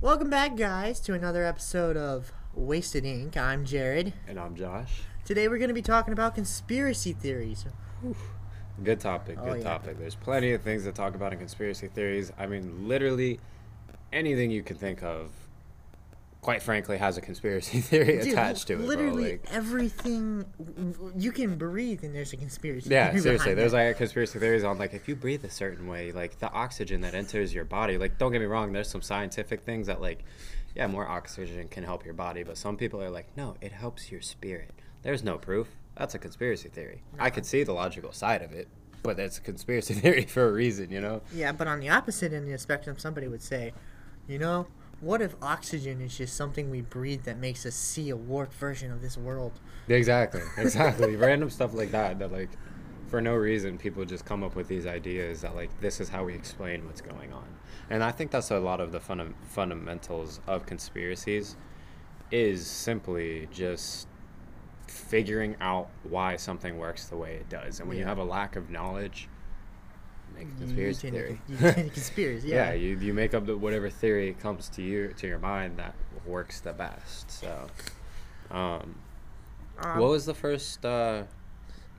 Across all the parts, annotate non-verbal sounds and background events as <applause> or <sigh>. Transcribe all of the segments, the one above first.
Welcome back, guys, to another episode of Wasted Ink. I'm Jared. And I'm Josh. Today we're going to be talking about conspiracy theories. Good topic, Oh, good yeah. topic. There's plenty of things to talk about in conspiracy theories. I mean, literally anything you can think of, quite frankly, has a conspiracy <laughs> theory Dude, attached to it. Literally. Like, everything you can breathe, and there's a conspiracy. yeah, theory seriously. There's that. like conspiracy theories on like if you breathe a certain way, like the oxygen that enters your body. Like, don't get me wrong. There's some scientific things that like, yeah, more oxygen can help your body, but some people are like, no, it helps your spirit. There's no proof. That's a conspiracy theory. I could see the logical side of it, but that's a conspiracy <laughs> theory for a reason, you know. Yeah, but on the opposite end of the spectrum, somebody would say, you know, what if oxygen is just something we breathe that makes us see a warped version of this world? Exactly, <laughs> exactly. Random stuff like that that like for no reason people just come up with these ideas that like this is how we explain what's going on. And I think that's a lot of the funda- fundamentals of conspiracies is simply just figuring out why something works the way it does. And when you have a lack of knowledge, make a You conspiracy can- theory. <laughs> You conspiracy, yeah, yeah. you, you make up the, whatever theory comes to you to your mind that works the best. So um Um, what was the first uh,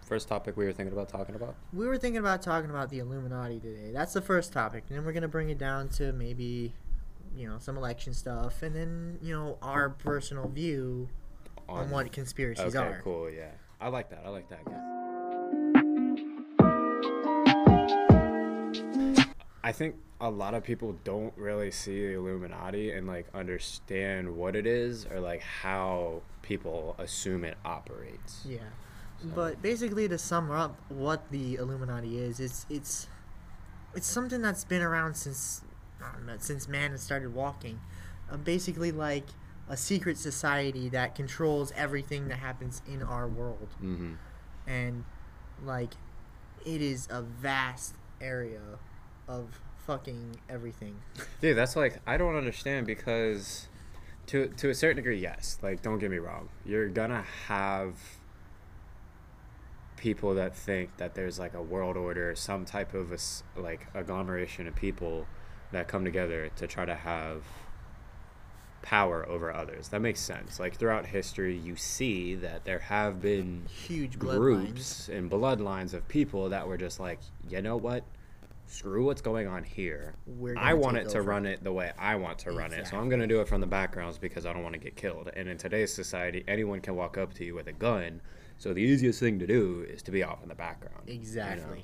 first topic we were thinking about talking about? we were thinking about talking about the Illuminati today. That's the first topic. And then we're going to bring it down to maybe, you know, some election stuff. And then, you know, our personal view on, what conspiracies okay, are. cool, yeah. I like that. I like that. Yeah. I think a lot of people don't really see the Illuminati and like understand what it is or like how people assume it operates. Yeah. But basically, to sum up what the Illuminati is, it's it's it's something that's been around since I don't know, since man has started walking. Uh, basically, like a secret society that controls everything that happens in our world, Mm-hmm. and like it is a vast area of fucking everything. Dude, that's like I don't understand because to to a certain degree, yes. Like don't get me wrong. You're gonna have people that think that there's like a world order, some type of a, like agglomeration of people that come together to try to have power over others. That makes sense. Like throughout history, you see that there have been Huge bloodlines. groups and bloodlines of people that were just like, you know what? Screw what's going on here. I want it to over." run it the way I want to run it. So I'm going to do it from the backgrounds because I don't want to get killed. And in today's society, anyone can walk up to you with a gun. So the easiest thing to do is to be off in the background. you know? Exactly.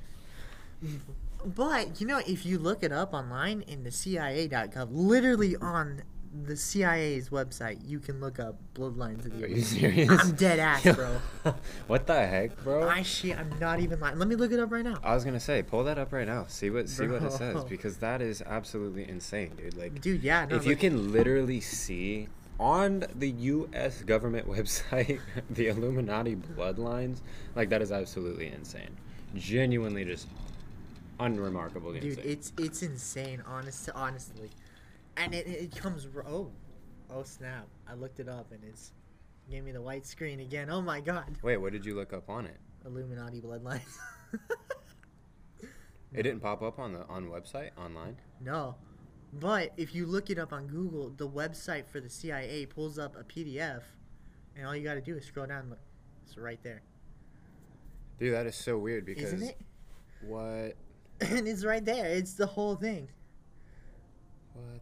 But you know, if you look it up online in the CIA.gov, literally on the CIA's website, you can look up bloodlines of the Are you serious? I'm dead ass, bro. <laughs> what the heck, bro? I shit, I'm not even lying. Let me look it up right now. I was gonna say, pull that up right now. See what see what it says because that is absolutely insane, dude. Like, Dude, yeah, no, if you can literally see on the U.S. government <laughs> website <laughs> the Illuminati bloodlines, like that is absolutely insane. Genuinely, just unremarkable. dude, insane. it's it's insane, honest, honestly, and it, it comes. Oh, oh snap! I looked it up and it's gave me the white screen again. Oh my god, Wait, what did you look up on it? Illuminati bloodlines. It didn't pop up on the on website online. No. But if you look it up on Google, the website for the CIA pulls up a PDF, and all you got to do is scroll down. Look, it's right there, Dude, that is so weird because isn't it? what <laughs> And it's right there. It's the whole thing. what?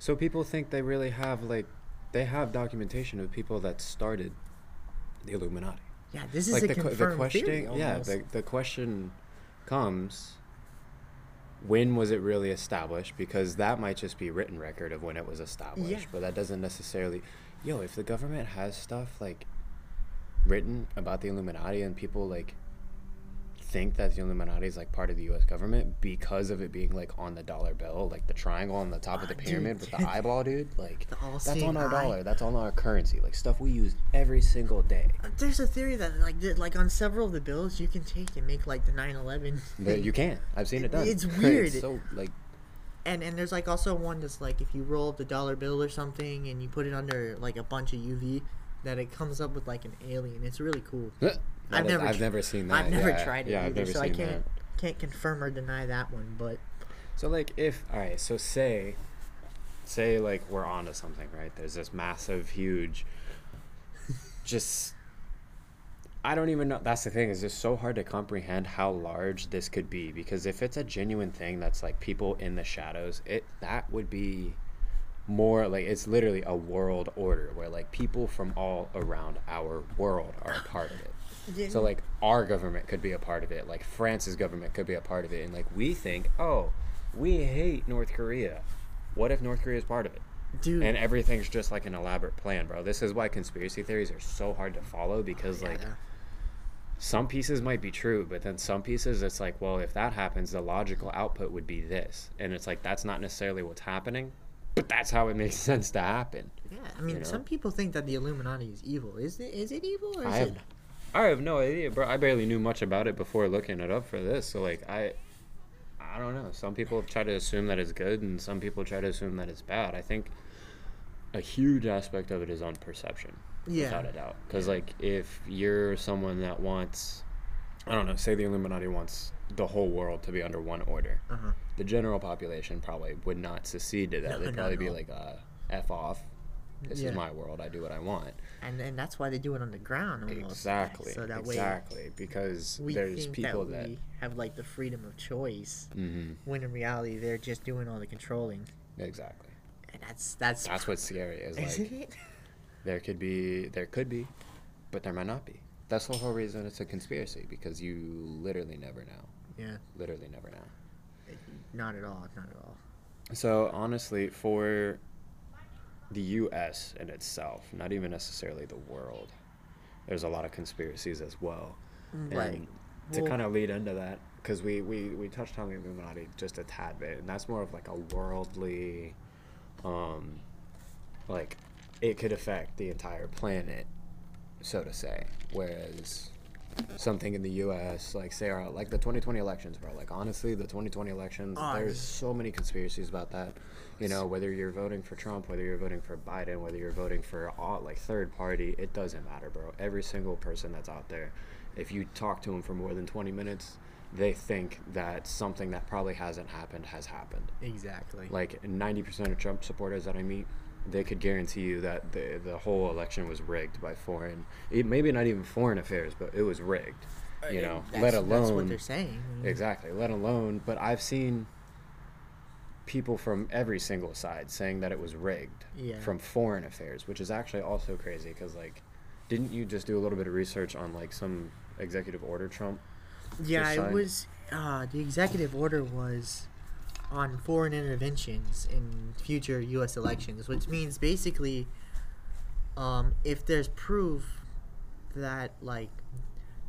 So people think they really have like they have documentation of people that started the Illuminati. Yeah, this is like a the, confirmed the question yeah the, the question comes when was it really established because that might just be written record of when it was established Yeah. but that doesn't necessarily yo if the government has stuff like written about the illuminati and people like think that the illuminati is like part of the us government because of it being like on the dollar bill like the triangle on the top of the Ah, dude. pyramid with the eyeball dude like that's on our eye. dollar that's on our currency like stuff we use every single day There's a theory that like that, like on several of the bills you can take and make like the 9/11. But you can. I've seen it done. <laughs> It's weird. so like And and there's like also one that's like if you roll up the dollar bill or something and you put it under like a bunch of UV, that it comes up with like an alien. It's really cool. <laughs> I've never I've never seen that. I've never yeah. tried it Yeah, either, so I can't that. can't confirm or deny that one. But So like if all right, so say say like we're onto something, right? There's this massive, huge, just. I don't even know. That's the thing. Is just so hard to comprehend how large this could be because if it's a genuine thing that's like people in the shadows, it that would be more like it's literally a world order where like people from all around our world are a part of it. So like our government could be a part of it, like France's government could be a part of it, and like we think, oh, we hate North Korea. What if North Korea is part of it? dude. And everything's just like an elaborate plan, bro. This is why conspiracy theories are so hard to follow because like Yeah. some pieces might be true, but then some pieces it's like, well, if that happens, the logical output would be this. And it's like that's not necessarily what's happening, but that's how it makes <laughs> sense to happen. Yeah, I mean, know? some people think that the Illuminati is evil. Is it? Is it evil or is I have, it? I have no idea, bro. I barely knew much about it before looking it up for this. So like I I don't know. Some people try to assume that it's good and some people try to assume that it's bad. I think a huge aspect of it is on perception. Yeah. Without a doubt. Cuz like if you're someone that wants I don't know, say the Illuminati wants the whole world to be under one order. Uh-huh. The general population probably would not secede to that. No, They'd probably at be like uh F off. This Yeah. is my world. I do what I want. And and that's why they do it on underground almost. Exactly. So that exactly. because way we there's people that, that. have like the freedom of choice, hmm when in reality they're just doing all the controlling. Exactly. And that's that's. That's what's scary. Is <laughs> Isn't like it? there could be, there could be, but there might not be. That's the whole reason it's a conspiracy because you literally never know. Yeah. Literally never know. Not at all. Not at all. So honestly, for the U.S. in itself, not even necessarily the world, there's a lot of conspiracies as well. Right. And to Well- kind of lead into that, because we, we, we touched on the Illuminati just a tad bit, and that's more of like a worldly, um, like it could affect the entire planet, so to say. Whereas something in the U.S., like say, our, like the 2020 elections, bro. Like honestly, the 2020 elections, Oh, there's so many conspiracies about that. You know, whether you're voting for Trump, whether you're voting for Biden, whether you're voting for all like third party, it doesn't matter, bro. Every single person that's out there, if you talk to them for more than 20 minutes, they think that something that probably hasn't happened has happened. Exactly. Like 90% of Trump supporters that I meet, they could guarantee you that the the whole election was rigged by foreign, it, maybe not even foreign affairs, but it was rigged. You know, That's- let That's what alone they're saying. Exactly. Let alone, but I've seen people from every single side saying that it was rigged Yeah. from foreign affairs, which is actually also crazy because, like, didn't you just do a little bit of research on like some executive order Trump? Yeah, it was. Uh, the executive order was on foreign interventions in future U.S. elections, which means basically, um, if there's proof that like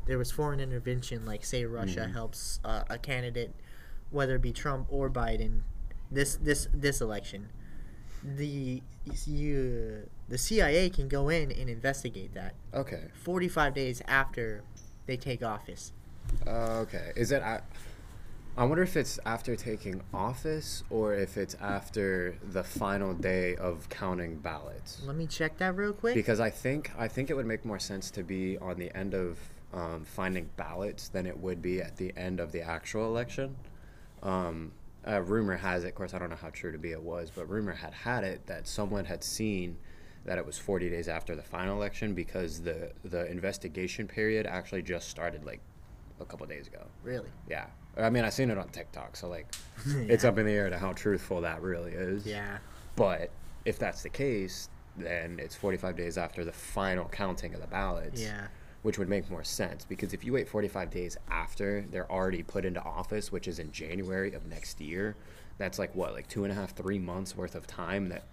there was foreign intervention, like say Russia Mhm. helps uh, a candidate, whether it be Trump or Biden, this this this election, the you the CIA can go in and investigate that Okay. 45 days after they take office. Uh, okay. Is it? I, I wonder if it's after taking office or if it's after the final day of counting ballots. Let me check that real quick. because I think I think it would make more sense to be on the end of um, finding ballots than it would be at the end of the actual election. Um, uh, rumor has it, of course, I don't know how true to be it was, but rumor had had it that someone had seen that it was 40 days after the final election because the the investigation period actually just started like a couple days ago. really? Yeah, I mean I seen it on TikTok, so like <laughs> it's up in the air to how truthful that really is. Yeah. But if that's the case, then it's 45 days after the final counting of the ballots. Yeah. Which would make more sense because if you wait 45 days after they're already put into office, which is in January of next year, that's like what, like two and a half, three months worth of time that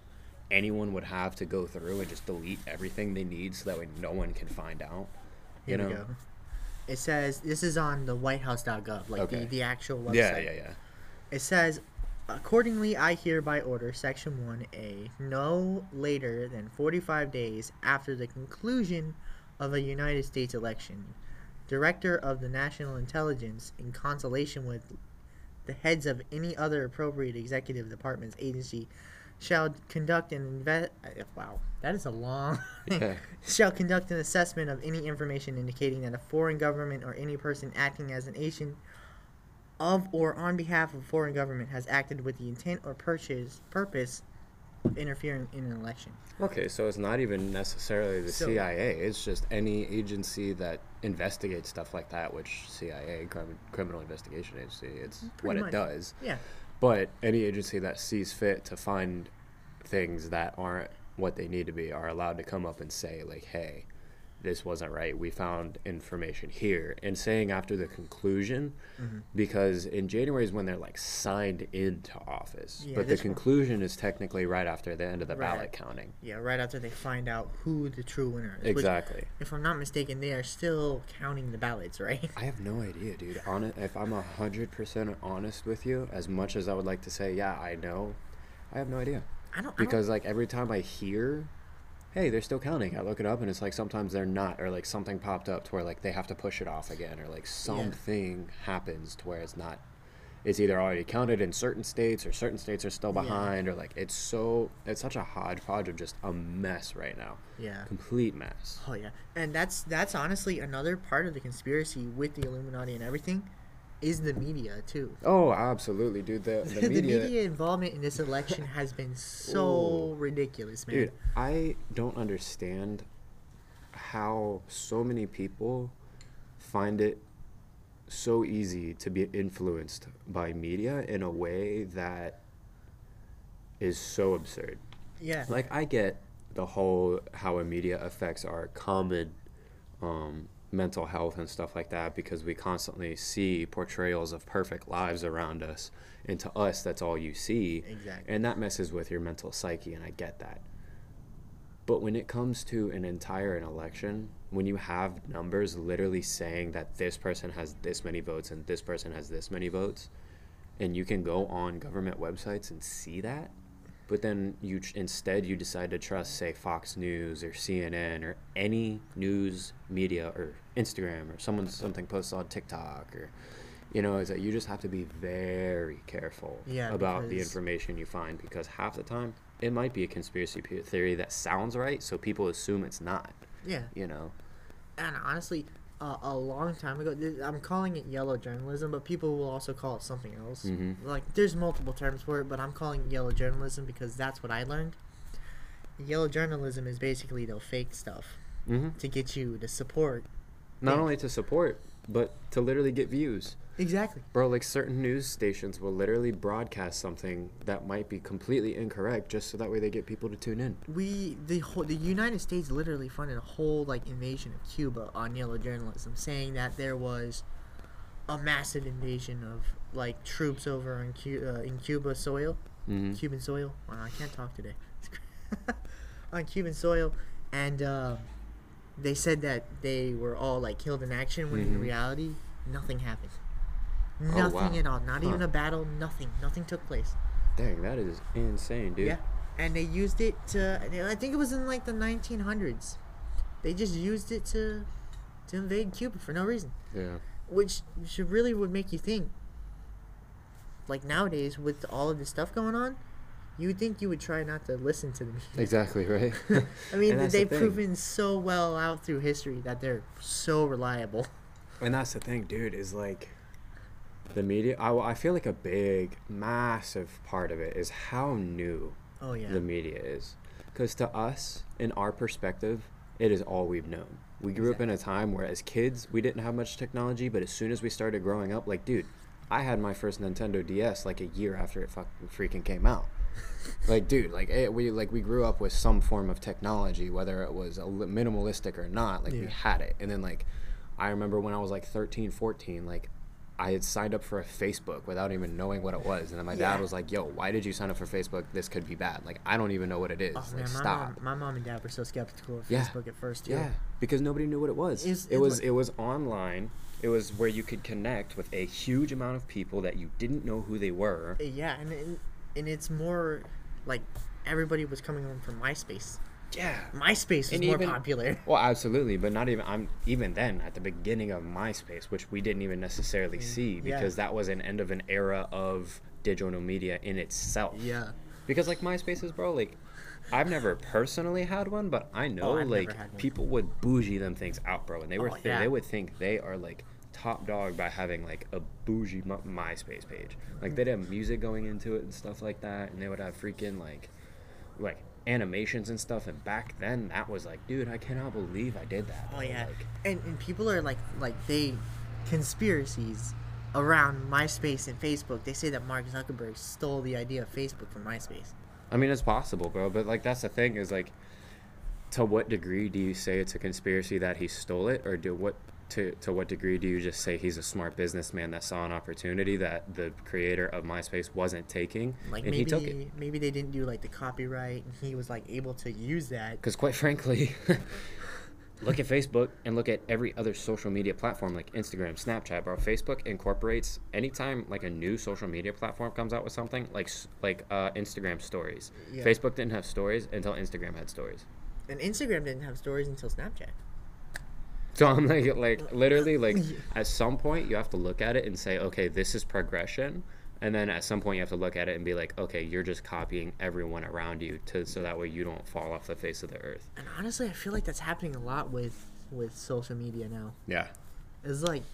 anyone would have to go through and just delete everything they need so that way no one can find out. You Here we know? It says this is on the WhiteHouse.gov, like Okay. the, the actual website. Yeah, yeah, yeah. It says, accordingly, I hereby order Section 1A no later than 45 days after the conclusion of a United States election. Director of the National Intelligence, in consultation with the heads of any other appropriate executive departments agency, shall conduct an invest. Wow, that is a long. <laughs> Yeah. <laughs> shall conduct an assessment of any information indicating that a foreign government or any person acting as an agent of or on behalf of a foreign government has acted with the intent or purchase, purpose of interfering in an election. Okay, so it's not even necessarily the So- CIA. It's just any agency that investigates stuff like that, which CIA, Crim- Criminal Investigation Agency, it's what Pretty it much. does. Yeah. But any agency that sees fit to find things that aren't what they need to be are allowed to come up and say, like, hey, this wasn't right. We found information here. And saying after the conclusion, Mm-hmm. because in January is when they're like signed into office. Yeah, but the this one- conclusion is technically right after the end of the Right. ballot counting. Yeah, right after they find out who the true winner is. which, Exactly. if I'm not mistaken, they are still counting the ballots, right? I have no idea, dude. On if I'm a hundred percent honest with you, as much as I would like to say, yeah, I know, I have no idea. I don't I don't- Because like every time I hear, hey, they're still counting, I look it up and it's like sometimes they're not, or like something popped up to where like they have to push it off again, or like something happens to where it's not. It's either already counted in certain states, or certain states are still Yeah. behind, or like it's so it's such a hodgepodge of just a mess right now, yeah. complete mess. Oh yeah, and that's that's honestly another part of the conspiracy with the Illuminati and everything, is the media too. Oh, absolutely, dude. The <laughs> the The media, media, involvement in this election has been so Ooh. ridiculous, man. Dude, I don't understand how so many people find it so easy to be influenced by media in a way that is so absurd. Yeah. Like I get the whole how a media affects our common um, mental health and stuff like that because we constantly see portrayals of perfect lives around us, and to us that's all you see, Exactly. and that messes with your mental psyche, and I get that. But when it comes to an entire an election, when you have numbers literally saying that this person has this many votes and this person has this many votes, and you can go on government websites and see that, but then you instead you decide to trust say Fox News or CNN or any news media or Instagram or someone something posted on TikTok or you know is that you just have to be very careful Yeah, about the information you find because half the time it might be a conspiracy theory that sounds right so people assume it's not yeah. you know And honestly, uh, a long time ago, I'm calling it yellow journalism, but people will also call it something else. Mhm. Like, there's multiple terms for it, but I'm calling it yellow journalism because that's what I learned. Yellow journalism is basically the fake stuff hmm to get you to support. not Yeah. only to support but to literally get views Exactly. Bro, like certain news stations will literally broadcast something that might be completely incorrect just so that way they get people to tune in. We the whole the United States literally funded a whole like invasion of Cuba on yellow journalism, saying that there was a massive invasion of like troops over in, Cu- uh, in Cuba soil, Mm-hmm. Cuban soil. Wow, I can't talk today. <laughs> on Cuban soil, and uh, they said that they were all like killed in action when in Mhm. reality nothing happened. Oh, Nothing wow. at all. Not even a battle. Nothing. Nothing took place. Dang, that is insane, dude. Yeah, and they used it to. I think it was in like the 1900s. They just used it to to invade Cuba for no reason, Yeah. which should really would make you think. Like nowadays, with all of this stuff going on, you would think you would try not to listen to the media. Exactly, right? <laughs> I mean, <laughs> the they've thing. proven so well out through history that they're so reliable. And that's the thing, dude, is like the media. I, I feel like a big, massive part of it is how new Oh yeah. the media is. Because to us, in our perspective, it is all we've known. We grew up in a time where, as kids, we didn't have much technology, but as soon as we started growing up, like, dude, I had my first Nintendo DS like a year after it fucking freaking came out. <laughs> like, dude, like it, we like we grew up with some form of technology, whether it was a minimalistic or not. Like we had it, and then like I remember when I was like 13, 14, like I had signed up for a Facebook without even knowing what it was, and then my Yeah. dad was like, "Yo, why did you sign up for Facebook? This could be bad. Like I don't even know what it is. Oh, like man, my stop." mom, my mom and dad were so skeptical of Yeah. Facebook at first too. Yeah, because nobody knew what it was. Is- it it was like- it was online. It was where you could connect with a huge amount of people that you didn't know who they were. Yeah, and and, and it's more like everybody was coming home from MySpace. Yeah. MySpace is more even- popular. <laughs> Well, absolutely, but not even. I'm even then at the beginning of MySpace, which we didn't even necessarily see Mm, yeah. because that was an end of an era of digital media in itself. Yeah. Because like MySpaces, bro, like I've never personally had one, but I know Oh, like people would bougie them things out, bro, and they were Oh, th- yeah. they would think they are like top dog by having like a bougie My- MySpace page. Like they'd have music going into it and stuff like that, and they would have freaking like like animations and stuff and back then that was like dude i cannot believe i did that Oh yeah, like, and and people are like like they conspiracies around MySpace and Facebook. They say that Mark Zuckerberg stole the idea of Facebook from MySpace. I mean, it's possible, bro. But like, that's the thing is like, to what degree do you say it's a conspiracy that he stole it, or do what to to what degree do you just say he's a smart businessman that saw an opportunity that the creator of MySpace wasn't taking, Like and maybe he took it? maybe they didn't do like the copyright, and he was like able to use that. Because quite frankly, <laughs> look at Facebook and look at every other social media platform like Instagram, Snapchat, bro. Facebook incorporates anytime like a new social media platform comes out with something like like uh, Instagram stories. Yeah. Facebook didn't have stories until Instagram had stories. And Instagram didn't have stories until Snapchat. So I'm like, like literally, like at some point you have to look at it and say, okay, this is progression, and then at some point you have to look at it and be like, okay, you're just copying everyone around you to so that way you don't fall off the face of the earth. And honestly, I feel like that's happening a lot with with social media now. Yeah. It's like,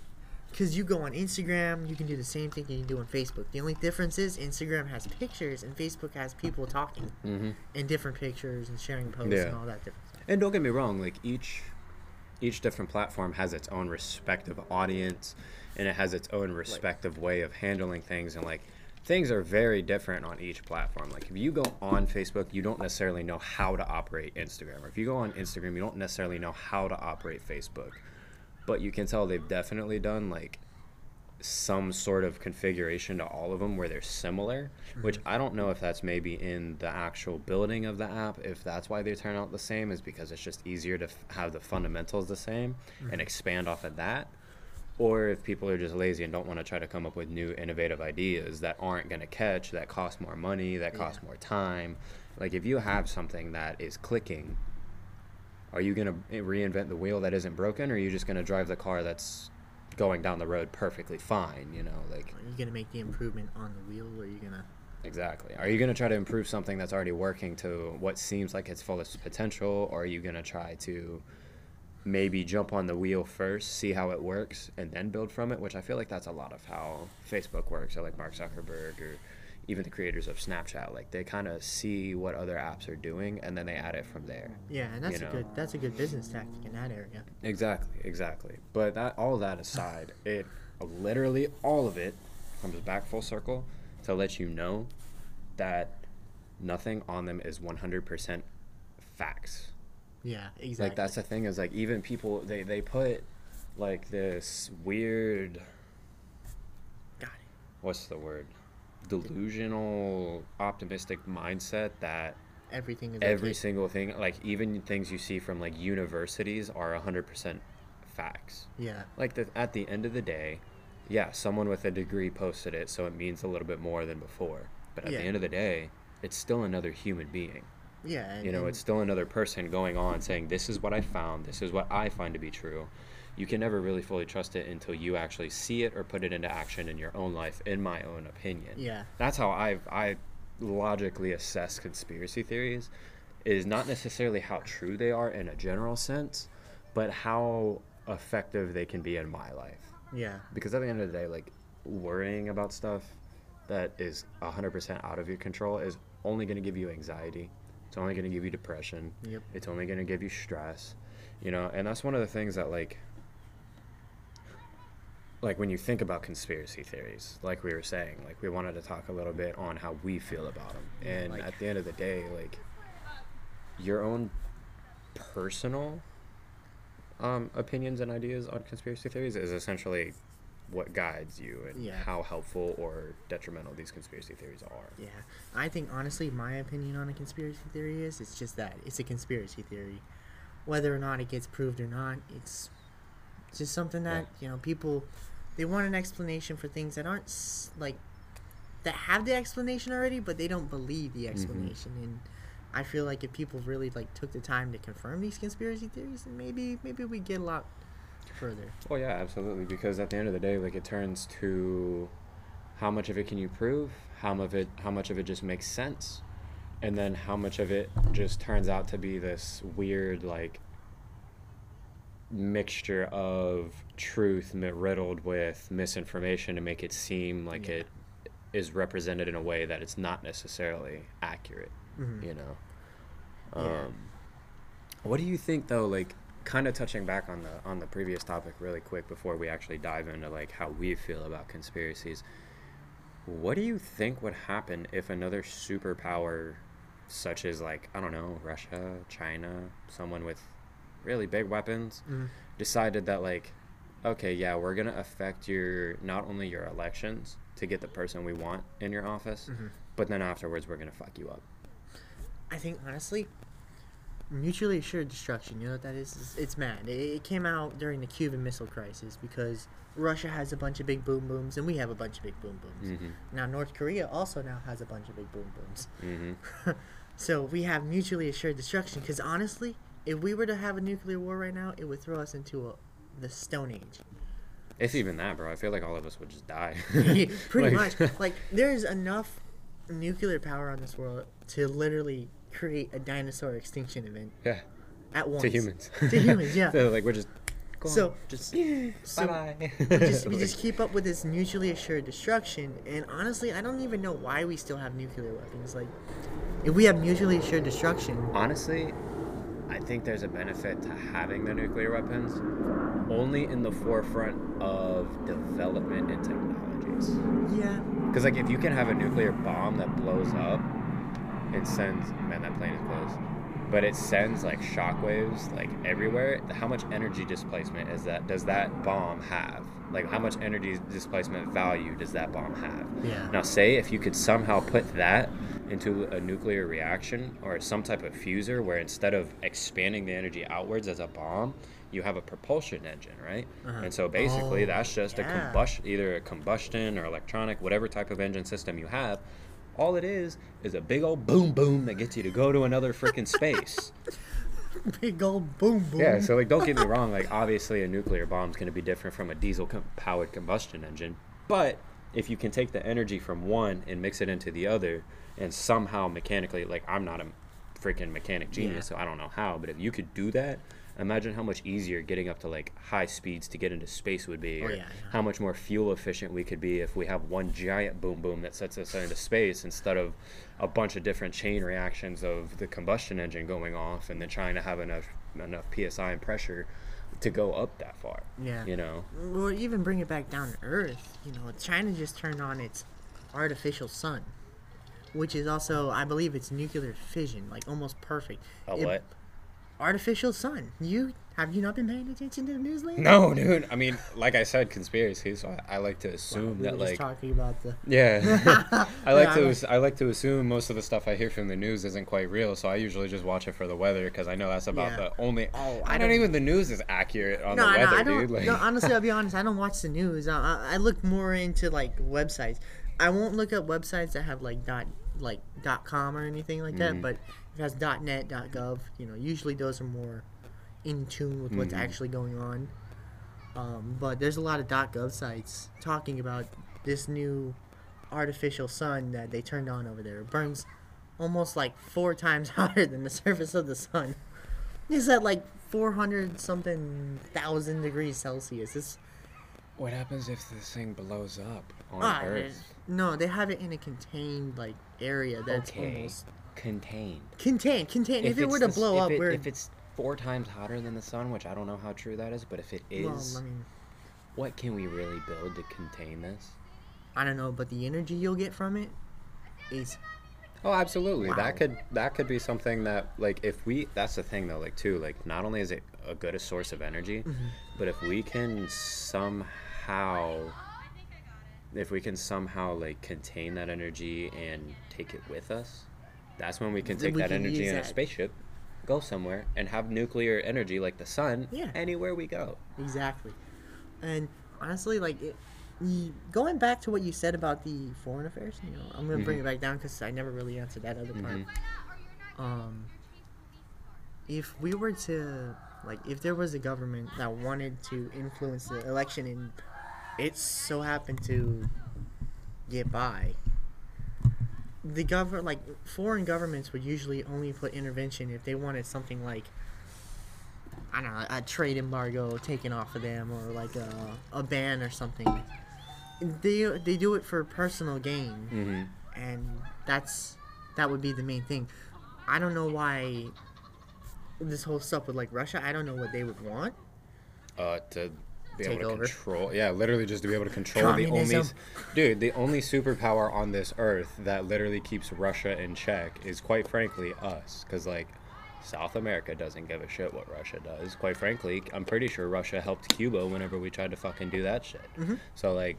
because you go on Instagram, you can do the same thing you can do on Facebook. The only difference is Instagram has pictures and Facebook has people talking Mm-hmm. in different pictures and sharing posts Yeah. and all that different stuff. And don't get me wrong, like each each different platform has its own respective audience and it has its own respective way of handling things and like things are very different on each platform. Like if you go on Facebook, you don't necessarily know how to operate Instagram. Or if you go on Instagram, you don't necessarily know how to operate Facebook. But you can tell they've definitely done like some sort of configuration to all of them where they're similar, mm-hmm. which I don't know if that's maybe in the actual building of the app. If that's why they turn out the same, is because it's just easier to f- have the fundamentals the same and mm-hmm. expand off of that. Or if people are just lazy and don't want to try to come up with new innovative ideas that aren't going to catch, that cost more money, that cost Yeah. more time. Like if you have something that is clicking, are you going to reinvent the wheel that isn't broken, or are you just going to drive the car that's going down the road perfectly fine? You know, like Are you gonna make the improvement on the wheel, or are you gonna? exactly. Are you going to try to improve something that's already working to what seems like its fullest potential, or are you going to try to maybe jump on the wheel first, see how it works, and then build from it? Which I feel like that's a lot of how Facebook works, or like Mark Zuckerberg, or even the creators of Snapchat. Like they kind of see what other apps are doing, and then they add it from there. Yeah, and that's You a good that's a good business tactic in that area. Exactly, exactly. But that all that aside, <sighs> it literally all of it comes back full circle to let you know that nothing on them is 100% facts. Yeah, exactly. Like that's the thing is like even people they they put like this weird Got it. what's the word? Delusional optimistic mindset that Everything is every okay. single thing like even things you see from like universities are 100% facts. Yeah, like the, at the end of the day, yeah, someone with a degree posted it, so it means a little bit more than before. But at Yeah. the end of the day, it's still another human being. yeah. You know, it's still another person going on saying, "This is what I found. This is what I find to be true." You can never really fully trust it until you actually see it or put it into action in your own life. In my own opinion, yeah, that's how I I logically assess conspiracy theories is not necessarily how true they are in a general sense, but how effective they can be in my life. yeah, Because at the end of the day, like worrying about stuff that is 100% out of your control is only going to give you anxiety. It's only going to give you depression. Yep. It's only going to give you stress. You know, and that's one of the things that like like when you think about conspiracy theories, like we were saying, like we wanted to talk a little bit on how we feel about them. And like- at the end of the day, like your own personal um, opinions and ideas on conspiracy theories is essentially what guides you and Yeah. how helpful or detrimental these conspiracy theories are. yeah. I think honestly, my opinion on a conspiracy theory is it's just that it's a conspiracy theory. Whether or not it gets proved or not, it's it's just something that you know people they want an explanation for things that aren't like that have the explanation already, but they don't believe the mm-hmm. explanation. And I feel like if people really like took the time to confirm these conspiracy theories, then maybe maybe we get a lot further. Oh yeah, absolutely. Because at the end of the day, like it turns to how much of it can you prove, how much of it, how much of it just makes sense, and then how much of it just turns out to be this weird like mixture of truth riddled with misinformation to make it seem like Yeah. it is represented in a way that it's not necessarily accurate. Mhm. You know. Um, Yeah. What do you think though? Like, kind of touching back on the on the previous topic really quick before we actually dive into like how we feel about conspiracies. What do you think would happen if another superpower, such as like I don't know Russia, China, someone with really big weapons, Mhm. decided that like, okay, yeah, we're gonna affect your not only your elections to get the person we want in your office, Mhm. but then afterwards we're gonna fuck you up. I think honestly, mutually assured destruction. You know what that is? It's, it's mad. It, it came out during the Cuban Missile Crisis because Russia has a bunch of big boom booms and we have a bunch of big boom booms. Mm-hmm. Now North Korea also now has a bunch of big boom booms. Mm-hmm. <laughs> So we have mutually assured destruction. Because honestly, if we were to have a nuclear war right now, it would throw us into a, the Stone Age. If even that, bro, I feel like all of us would just die. <laughs> <laughs> Pretty Like- much. <laughs> Like there's enough nuclear power on this world to literally create a dinosaur extinction event yeah, at once. to humans. To humans, yeah. so like we're just. So- on, just So bye bye. we just, we just keep up with this mutually assured destruction, and honestly, I don't even know why we still have nuclear weapons. Like, if we have mutually assured destruction, Honestly, think there's a benefit to having the nuclear weapons only in the forefront of development and technologies. yeah, Because like if you can have a nuclear bomb that blows up and sends man that plane is but it sends like shockwaves like everywhere. How much energy displacement is that? Does that bomb have? Like how much energy displacement value does that bomb have? yeah, Now, say if you could somehow put that into a nuclear reaction or some type of fuser where instead of expanding the energy outwards as a bomb, you have a propulsion engine, right? Uh-huh. And so basically, Oh, that's just a combustion, either a combustion or electronic, whatever type of engine system you have. All it is is a big old boom boom that gets you to go to another freaking space. <laughs> big old boom boom. Yeah, so like, don't get me wrong. Like, obviously, a nuclear bomb is going to be different from a diesel-powered combustion engine. But if you can take the energy from one and mix it into the other, and somehow mechanically, like, I'm not a freaking mechanic genius, Yeah. so I don't know how. But if you could do that, imagine how much easier getting up to like high speeds to get into space would be, Oh, or yeah, yeah. how much more fuel efficient we could be if we have one giant boom boom that sets us into space instead of a bunch of different chain reactions of the combustion engine going off and then trying to have enough enough psi and pressure to go up that far. Yeah. You know. Or even bring it back down to Earth. You know, China just turned on its artificial sun, which is also, I believe, it's nuclear fission, like almost perfect. A It- what? Artificial sun. You have you not been paying attention to the news lately? No, dude. I mean, like I said, conspiracy. So I, I like to Wow, assume we that like talking about the. Yeah, <laughs> <laughs> I like Yeah, to. I as- I like to assume most of the stuff I hear from the news isn't quite real, so I usually just watch it for the weather because I know that's about Yeah. the only. Oh, I I don't don't- even the news is accurate on No, the no, I don't. dude. Like, no, honestly, I'll be honest. I don't watch the news. I, I, look more into like websites. I won't look up websites that have like dot like dot com or anything like that. Mhm. But it has dot net, gov, you know, usually those are more in tune with what's Mhm. actually going on. Um, but there's a lot of dot gov sites talking about this new artificial sun that they turned on over there. It burns almost like four times <laughs> hotter than the surface of the sun. It's at like 400 something thousand degrees Celsius. It's what happens if this thing blows up on ah, Earth? no, they have it in a contained like area that's Okay. almost Contained. contained. Contained. If, it were to blow if up, it- we're if it's four times hotter than the sun, which I don't know how true that is, but if it is, well, I mean, what can we really build to contain this? I don't know, but the energy you'll get from it is Oh, absolutely. Wow. That could that could be something that like if we that's the thing though like too like not only is it a good source of energy, Mm-hmm. but if we can somehow if we can somehow like contain that energy and take it with us, that's when we can take we that can energy in a spaceship, go somewhere and have nuclear energy like the sun Yeah. anywhere we go. Exactly. And honestly, like it, going back to what you said about the foreign affairs, you know, I'm gonna bring Mm-hmm. it back down because I never really answered that other part. Um, if we were to like, if there was a government that wanted to influence the election and it so happened to get by, the government, like foreign governments, would usually only put intervention if they wanted something like I don't know, a trade embargo taken off of them or like a, a ban or something. They they do it for personal gain, Mm-hmm. and that's that would be the main thing. I don't know why this whole stuff with like Russia. I don't know what they would want. uh, to be Take able to over. control. Yeah, literally just to be able to control the only, dude, the only superpower on this earth that literally keeps Russia in check is quite frankly us, because like. South America doesn't give a shit what Russia does. Quite frankly, I'm pretty sure Russia helped Cuba whenever we tried to fucking do that shit. Mm-hmm. So like,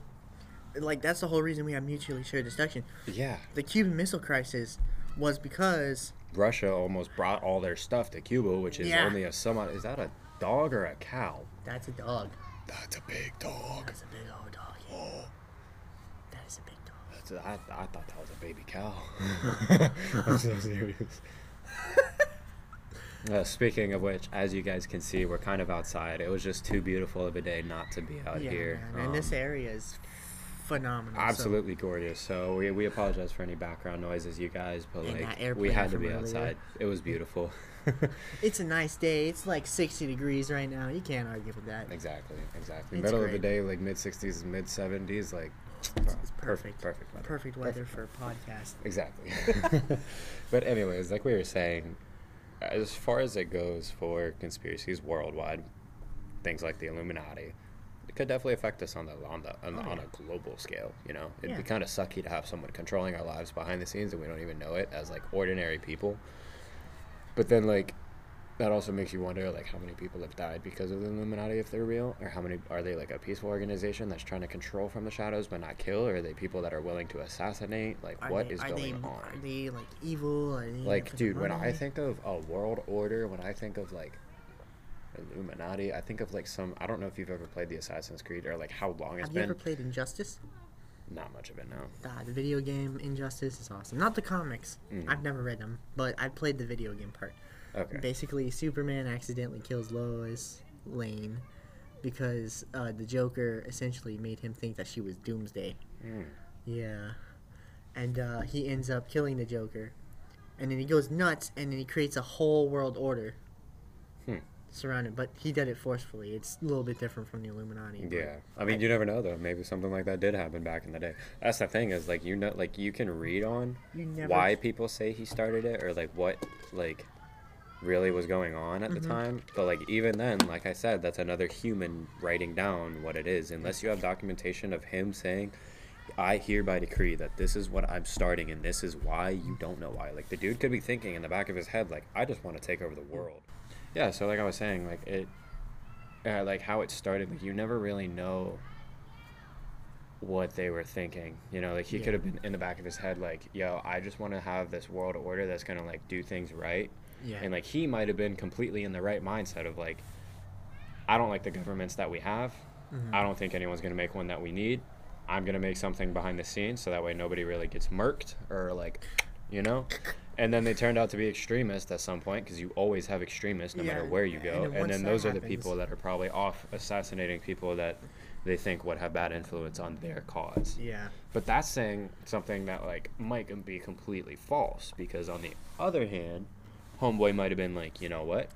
Like that's the whole reason we have mutually shared destruction. yeah, The Cuban Missile Crisis was because Russia almost brought all their stuff to Cuba, which is Yeah. only a somewhat. Is that a dog or a cow? that's a dog. That's a big dog. That's a big old dog. Oh, That is a big dog. that's a, I, I thought that was a baby cow. I'm so serious. Uh, speaking of which, as you guys can see, we're kind of outside. It was just too beautiful of a day not to be out yeah, here. man. And this Um, area is phenomenal. so- absolutely gorgeous. So we, we apologize for any background noises, you guys, but And like we had to be earlier. outside. It was beautiful. <laughs> <laughs> It's a nice day. It's like 60 degrees right now. You can't argue with that. exactly, exactly. It's Middle of the day, like mid sixties, mid seventies, like It's, it's oh, perfect. perfect weather. Perfect weather for a podcast. Exactly. <laughs> <laughs> but anyways, like we were saying, as far as it goes for conspiracies worldwide, things like the Illuminati, it could definitely affect us on the on the on, the, Oh, on yeah. a global scale. You know, it'd Yeah. be kind of sucky to have someone controlling our lives behind the scenes and we don't even know it as like ordinary people. But then like. That also makes you wonder, like, how many people have died because of the Illuminati, if they're real, or how many are they like a peaceful organization that's trying to control from the shadows but not kill, or are they people that are willing to assassinate? Like, Are what they, is going they, on? Are they like evil? They like dude when i think of a world order when i think of like illuminati i think of like some i don't know if you've ever played the assassin's creed or like how long it's Have you been ever played Injustice? Not much of it now Ah, the video game Injustice is awesome. Not the comics. Mm. I've never read them, but I played the video game part. okay Basically, Superman accidentally kills Lois Lane because uh, the Joker essentially made him think that she was Doomsday. Mm. Yeah. And uh, he ends up killing the Joker. And then he goes nuts and then he creates a whole world order. Surrounded, but he did it forcefully. It's a little bit different from the Illuminati. yeah i mean you never know though maybe something like that did happen back in the day that's the thing is like you know like you can read on why people say he started it or like what like really was going on at the Mhm. time but like even then like i said that's another human writing down what it is unless you have documentation of him saying i hereby decree that this is what i'm starting and this is why you don't know why like the dude could be thinking in the back of his head like i just want to take over the world yeah so like i was saying like it uh, like how it started like you never really know what they were thinking you know like he Yeah. could have been in the back of his head like yo i just want to have this world order that's gonna like do things right Yeah. and like he might have been completely in the right mindset of like i don't like the governments that we have Mhm. i don't think anyone's gonna make one that we need i'm gonna make something behind the scenes so that way nobody really gets murked or like you know and then they turned out to be extremists at some point because you always have extremists no matter where you go then and, then those are the people that are probably off assassinating people that they think would have bad influence on their cause Yeah. but that's saying something that like might be completely false because on the other hand, homeboy might have been like, you know what?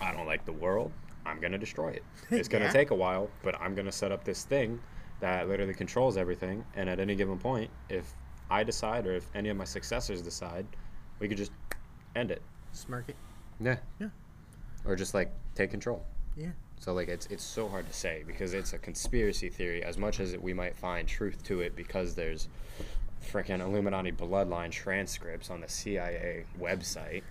I don't like the world. I'm gonna destroy it. <laughs> It's gonna Yeah. take a while, but I'm gonna set up this thing that literally controls everything. And at any given point, if I decide or if any of my successors decide, we could just end it. Smirk it. Yeah. Yeah. Or just like take control. Yeah. So like it's it's so hard to say because it's a conspiracy theory as much as we might find truth to it because there's freaking Illuminati bloodline transcripts on the CIA website.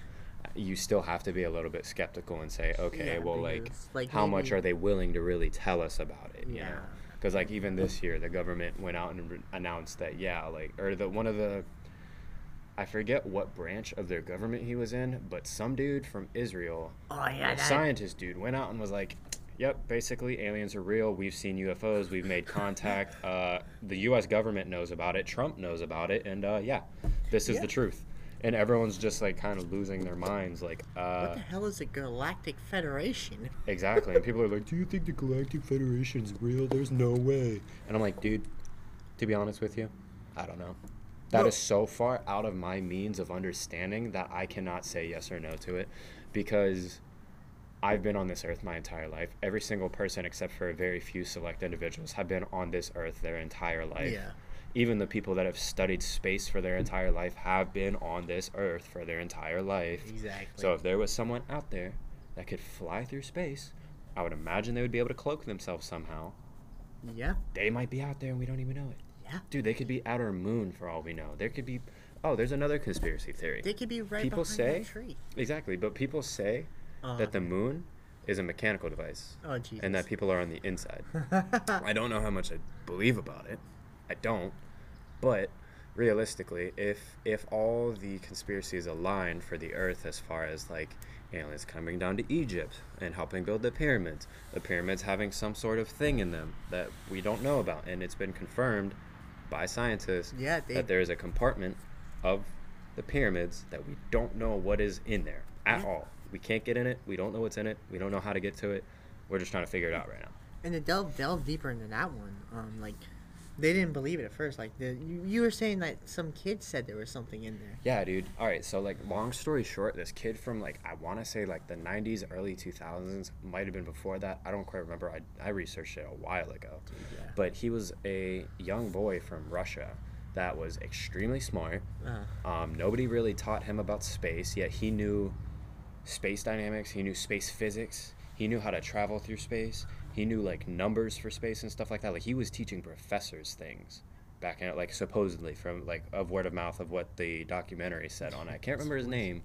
You still have to be a little bit skeptical and say, okay, Yeah, well, like, like, how much are they willing to really tell us about it? Yeah. Because like even this year, the government went out and re- announced that yeah, like or the one of the I forget what branch of their government he was in, but some dude from Israel Oh yeah. a That, scientist dude went out and was like, "Yep, basically aliens are real. We've seen UFOs. We've made <laughs> contact. Uh, the U.S. government knows about it. Trump knows about it. And uh, yeah, this is Yeah. the truth." And everyone's just like kind of losing their minds, like, what uh, the hell is a Galactic Federation? exactly. And people are like, "Do you think the Galactic Federation's real? There's no way." And I'm like, dude, to be honest with you, I don't know. That is so far out of my means of understanding that I cannot say yes or no to it because I've been on this earth my entire life. Every single person, except for a very few select individuals, have been on this earth their entire life. Yeah. even the people that have studied space for their entire life have been on this earth for their entire life. Exactly. So if there was someone out there that could fly through space, I would imagine they would be able to cloak themselves somehow. yeah, They might be out there and we don't even know it. Yeah. Dude, they could be outer moon for all we know. There could be Oh, there's another conspiracy theory. They could be right People say-. Exactly, but people say Uh, that the moon is a mechanical device oh Jesus. and that people are on the inside. <laughs> I don't know how much I believe about it. I don't. But realistically, if if all the conspiracies align for the Earth as far as like aliens coming down to Egypt and helping build the pyramids, the pyramids having some sort of thing in them that we don't know about, and it's been confirmed by scientists yeah, they that there is a compartment of the pyramids that we don't know what is in there at Yeah. all. We can't get in it. We don't know what's in it. We don't know how to get to it. We're just trying to figure it out right now. and to delve delve deeper into that one, um, like they didn't believe it at first. Like the you, you were saying that some kid said there was something in there. Yeah, dude. All right, so like long story short, this kid from like I want to say like the 90s, early 2000s, might have been before that. I don't quite remember. I I researched it a while ago. Yeah. But he was a young boy from Russia that was extremely smart. Uh, Um, nobody really taught him about space, yet he knew space dynamics, he knew space physics, he knew how to travel through space, he knew like numbers for space and stuff like that. Like he was teaching professors things back in like supposedly from like of word of mouth of what the documentary said on it. I can't remember his name,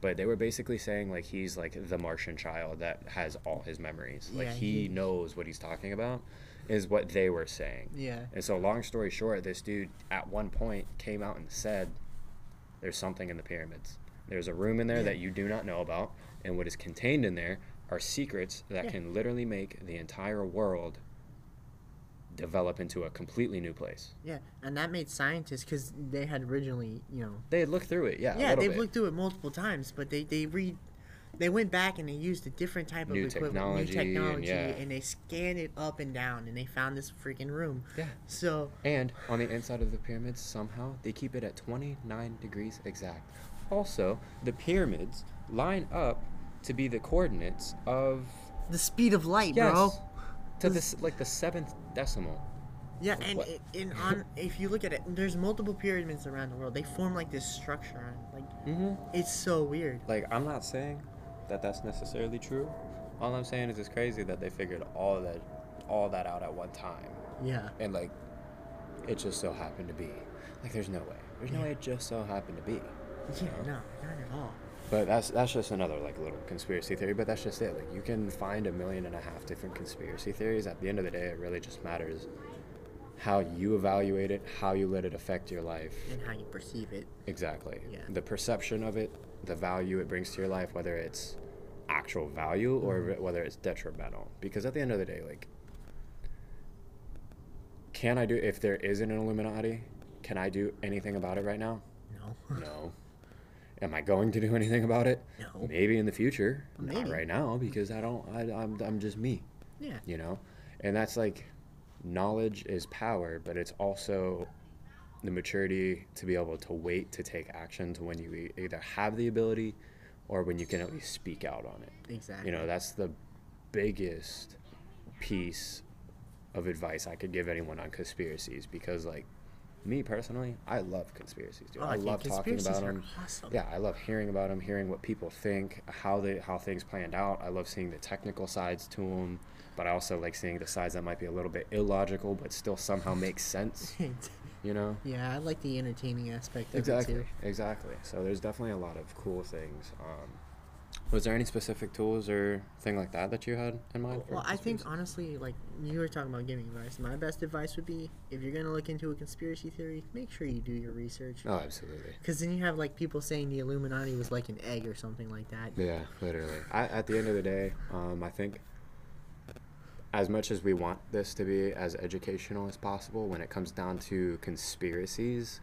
but they were basically saying like he's like the Martian child that has all his memories. Like Yeah, he, he- knows what he's talking about is what they were saying. yeah. And so, long story short, this dude at one point came out and said, "There's something in the pyramids. There's a room in there Yeah. that you do not know about, and what is contained in there are secrets that Yeah. can literally make the entire world develop into a completely new place." Yeah, and that made scientists because they had originally, you know, They had looked through it, yeah, yeah, they've bit. looked through it multiple times, but they they read, they went back and they used a different type New of equipment, technology new and technology, yeah. and they scanned it up and down, and they found this freaking room. yeah. So And on the inside of the pyramids, somehow they keep it at 29 degrees exact. Also, the pyramids line up to be the coordinates of the speed of light, Yes. bro. To this like the seventh decimal. Yeah, and What? i- in on if you look at it, there's multiple pyramids around the world. They form like this structure, on like Mm-hmm. it's so weird. Like I'm not saying that that's necessarily true. All I'm saying is it's crazy that they figured all that all that out at one time, Yeah, and like it just so happened to be. Like there's no way. There's no Yeah. way it just so happened to be. yeah, no, not at all. But that's that's just another like little conspiracy theory. But that's just it. Like you can find a million and a half different conspiracy theories. At the end of the day, it really just matters how you evaluate it, how you let it affect your life. And how you perceive it. Exactly. Yeah. The perception of it, the value it brings to your life, whether it's actual value or Mm-hmm. whether it's detrimental. Because at the end of the day, like, can I do, if there is an Illuminati, can I do anything about it right now? No. No. <laughs> Am I going to do anything about it? No. Maybe in the future. Not right now because I don't, I, I'm, I'm just me Yeah. you know and that's like knowledge is power but it's also the maturity to be able to wait to take action to when you either have the ability or when you can at least speak out on it Exactly. you know that's the biggest piece of advice i could give anyone on conspiracies because like me personally i love conspiracies dude. Oh, i dude, love talking about them Awesome. yeah, I love hearing about them, hearing what people think, how they how things planned out. I love seeing the technical sides to them, but I also like seeing the sides that might be a little bit illogical but still somehow make sense. <laughs> You know? yeah, I like the entertaining aspect of Exactly. it too. Exactly. So there's definitely a lot of cool things. Um, was there any specific tools or thing like that that you had in mind? Well, I think honestly, like you were talking about giving advice. My best advice would be if you're gonna look into a conspiracy theory, make sure you do your research. Oh, absolutely. Because then you have like people saying the Illuminati was like an egg or something like that. Yeah, literally. I, at the end of the day, um, I think as much as we want this to be as educational as possible, when it comes down to conspiracies,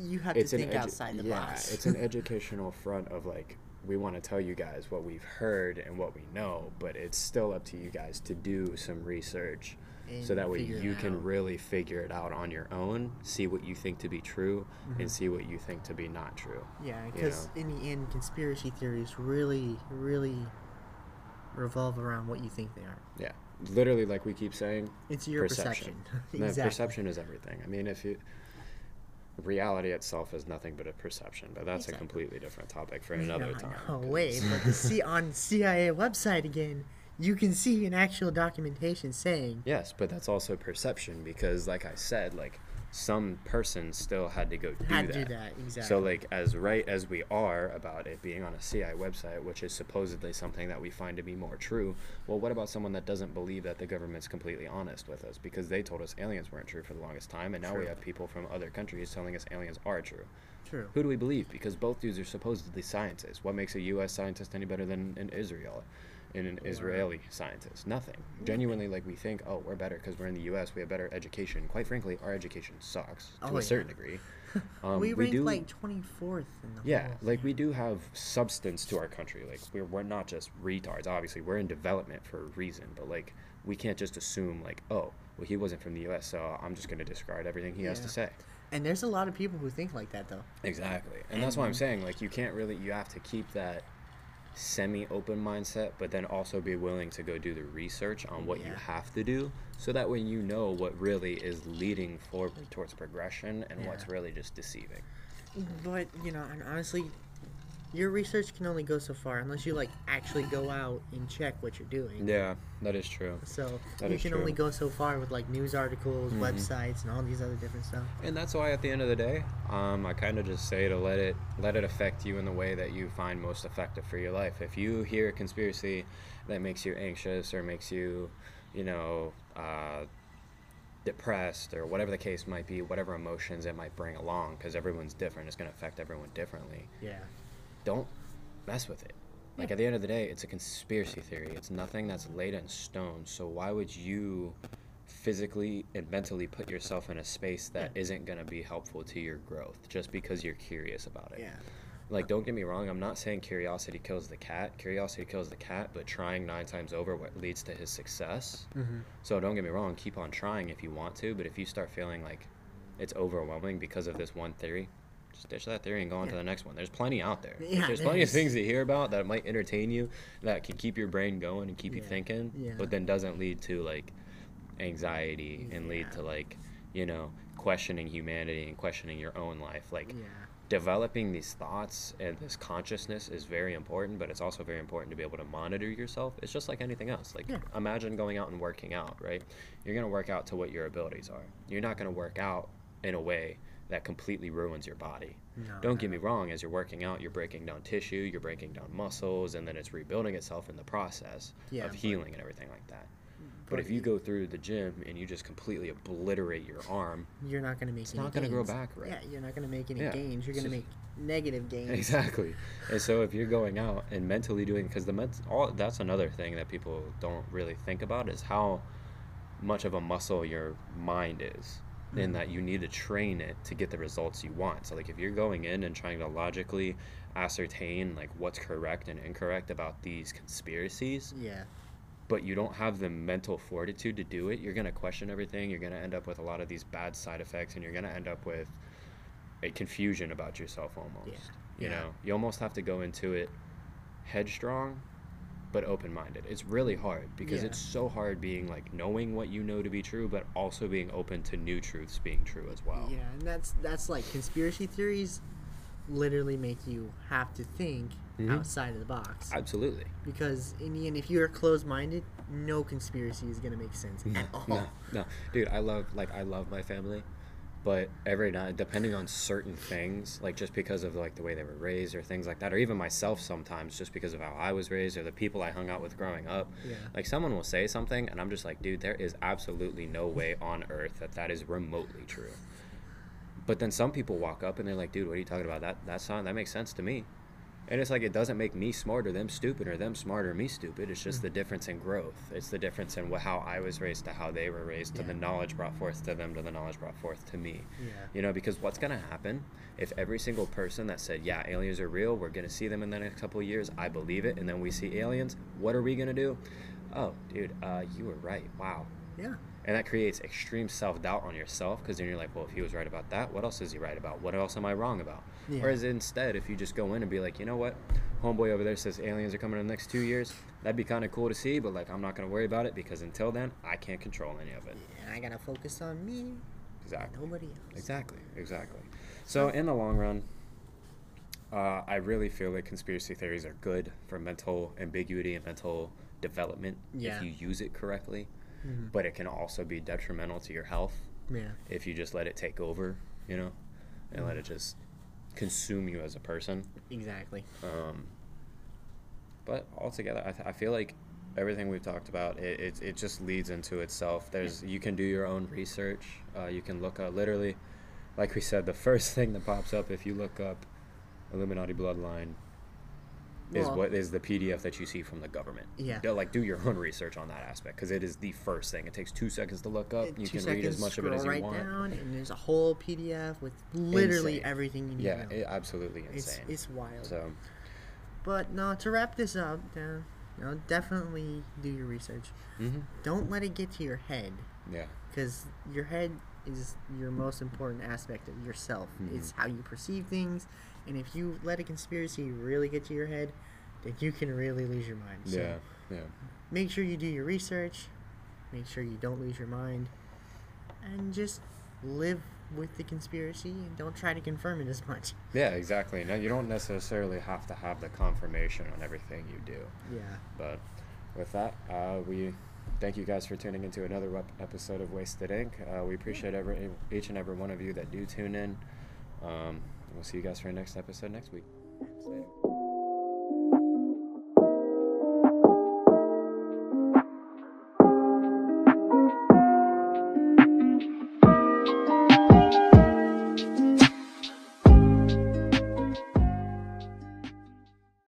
You have to think edu- outside the yeah, box. it's an <laughs> educational front of like we want to tell you guys what we've heard and what we know, but it's still up to you guys to do some research so that way you can out. really figure it out on your own, see what you think to be true, Mm-hmm. and see what you think to be not true. Yeah, you because in the end, conspiracy theories really, really revolve around what you think they are. Yeah, literally, like we keep saying, It's your perception. No, <laughs> exactly. perception is everything. I mean, if you reality itself is nothing but a perception, but that's a completely different topic for No, another time. No way, but the C- on CIA website again, you can see an actual documentation saying Yes, but that's also perception because, like I said, like some person still had to go do had that. to do that exactly. So, like, as right as we are about it being on a CI website, which is supposedly something that we find to be more true, well, what about someone that doesn't believe that the government's completely honest with us? Because they told us aliens weren't true for the longest time, and now we have people from other countries telling us aliens are true. true. Who do we believe? Because both dudes are supposedly scientists. What makes a U.S. scientist any better than an Israel, and an Israeli scientist? Nothing. Genuinely, like we think, oh, we're better because we're in the U.S. We have better education. Quite frankly, our education sucks to Oh, a certain yeah. degree. <laughs> Um, we ranked do, like 24th in the yeah, like we do have substance to our country. Like we're we're not just retards. Obviously, we're in development for a reason. But like we can't just assume like, oh, well, he wasn't from the U.S., so I'm just going to discard everything he has to say. And there's a lot of people who think like that though. Exactly. And that's why I'm saying like you can't really you have to keep that semi open mindset but then also be willing to go do the research on what you have to do so that way you know what really is leading forward towards progression and what's really just deceiving. But you know, and honestly, your research can only go so far unless you like actually go out and check what you're doing. Yeah, that is true. So That you can only go so far with like news articles, Mhm. websites, and all these other different stuff. And that's why at the end of the day, um, I kind of just say to let it let it affect you in the way that you find most effective for your life. If you hear a conspiracy that makes you anxious or makes you, you know, uh, depressed or whatever the case might be, whatever emotions it might bring along, because everyone's different, it's going to affect everyone differently. Yeah. Don't mess with it. Like at the end of the day, it's a conspiracy theory. It's nothing that's laid in stone. So why would you physically and mentally put yourself in a space that Yeah. not going to be helpful to your growth just because you're curious about it? Yeah. Like don't get me wrong, I'm not saying curiosity kills the cat. Curiosity kills the cat, but trying 9 times over what leads to his success. Mm-hmm. So don't get me wrong, keep on trying if you want to, but if you start feeling like it's overwhelming because of this one theory, just ditch that theory and go on to the next one. There's plenty out there. Yeah, There's plenty of things to hear about that might entertain you, that can keep your brain going and keep you thinking, yeah. but then doesn't lead to like anxiety and lead to like, you know, questioning humanity and questioning your own life. Like Yeah. developing these thoughts and this consciousness is very important, but it's also very important to be able to monitor yourself. It's just like anything else. Like Yeah. imagine going out and working out, right? You're going to work out to what your abilities are. You're not going to work out in a way that completely ruins your body. No, Don't get me wrong, as you're working out, you're breaking down tissue, you're breaking down muscles, and then it's rebuilding itself in the process Yeah, of healing and everything like that. But But if you go through the gym and you just completely obliterate your arm, You're not going to make It's not gonna grow back right. Yeah, you're not going to make any Yeah, gains. You're going to make negative gains. Exactly. And so if you're going out and mentally doing because the ment- all that's another thing that people don't really think about is how much of a muscle your mind is Mhm. and that you need to train it to get the results you want. So like if you're going in and trying to logically ascertain like what's correct and incorrect about these conspiracies, Yeah. but you don't have the mental fortitude to do it, you're to question everything. You're to end up with a lot of these bad side effects and you're to end up with a confusion about yourself almost. Yeah. You Yeah. know, you almost have to go into it headstrong but open-minded. It's really hard because Yeah. it's so hard being like knowing what you know to be true but also being open to new truths being true as well. Yeah, and that's that's like conspiracy theories literally make you have to think Mhm. outside of the box. Absolutely. because in the end, if you're closed-minded, no conspiracy is gonna make sense at all. No, no, dude. I love like I love my family, but every night, depending on certain things, like just because of like the way they were raised or things like that, or even myself sometimes, just because of how I was raised or the people I hung out with growing up. Yeah. Like someone will say something, and I'm just like, dude, there is absolutely no way on earth that that is remotely true. But then some people walk up and they're like, dude, what are you talking about? That that sound that makes sense to me. And it's like it doesn't make me smarter, them stupid or them smarter, me stupid. It's just the difference in growth. It's the difference in how I was raised to how they were raised to Yeah. the knowledge brought forth to them to the knowledge brought forth to me. Yeah. You know, because what's gonna happen if every single person that said, "Yeah, aliens are real. We're gonna see them in the next couple of years. I believe it," and then we see aliens. What are we gonna do? Oh, dude, uh, you were right. Wow. Yeah. And that creates extreme self doubt on yourself because then you're like, well, if he was right about that, what else is he right about? What else am I wrong about? Yeah. Whereas instead, if you just go in and be like, you know what, homeboy over there says aliens are coming in the next two years, that'd be kind of cool to see. But like, I'm not gonna worry about it because until then, I can't control any of it. And I gotta focus on me, Exactly. nobody else. Exactly. Exactly. So in the long run, uh, I really feel that conspiracy theories are good for mental ambiguity and mental development Yeah. if you use it correctly. Mhm. But it can also be detrimental to your health Yeah. if you just let it take over, you know, and let it just consume you as a person. Exactly. Um, but altogether, I, th- I feel like everything we've talked about, it, it, it just leads into itself. There's you can do your own research. Uh, you can look up literally, like we said, the <laughs> first thing that pops up if you look up Illuminati bloodline is Well- what is the PDF that you see from the government. Yeah. Do- like do your own research on that aspect because it is the first thing. It takes two seconds to look up. You two can read as seconds, much of it as you right want. down, and there's a whole PDF with literally Insane. everything you need Yeah, to know. it, absolutely insane. it's wild. so But no, to wrap this up, uh, you know, definitely do your research. hmm Don't let it get to your head, yeah, because your head is your most important aspect of yourself. Mhm. It's how you perceive things, and if you let a conspiracy really get to your head, then you can really lose your mind. So yeah, yeah. make sure you do your research. Make sure you don't lose your mind, and just live with the conspiracy and don't try to confirm it as much. Yeah, exactly. Now you don't necessarily have to have the confirmation on everything you do. Yeah. But with that, uh, we thank you guys for tuning into another episode of Wasted Ink. Uh, we appreciate every each and every one of you that do tune in. Um, we'll see you guys for our next episode next week.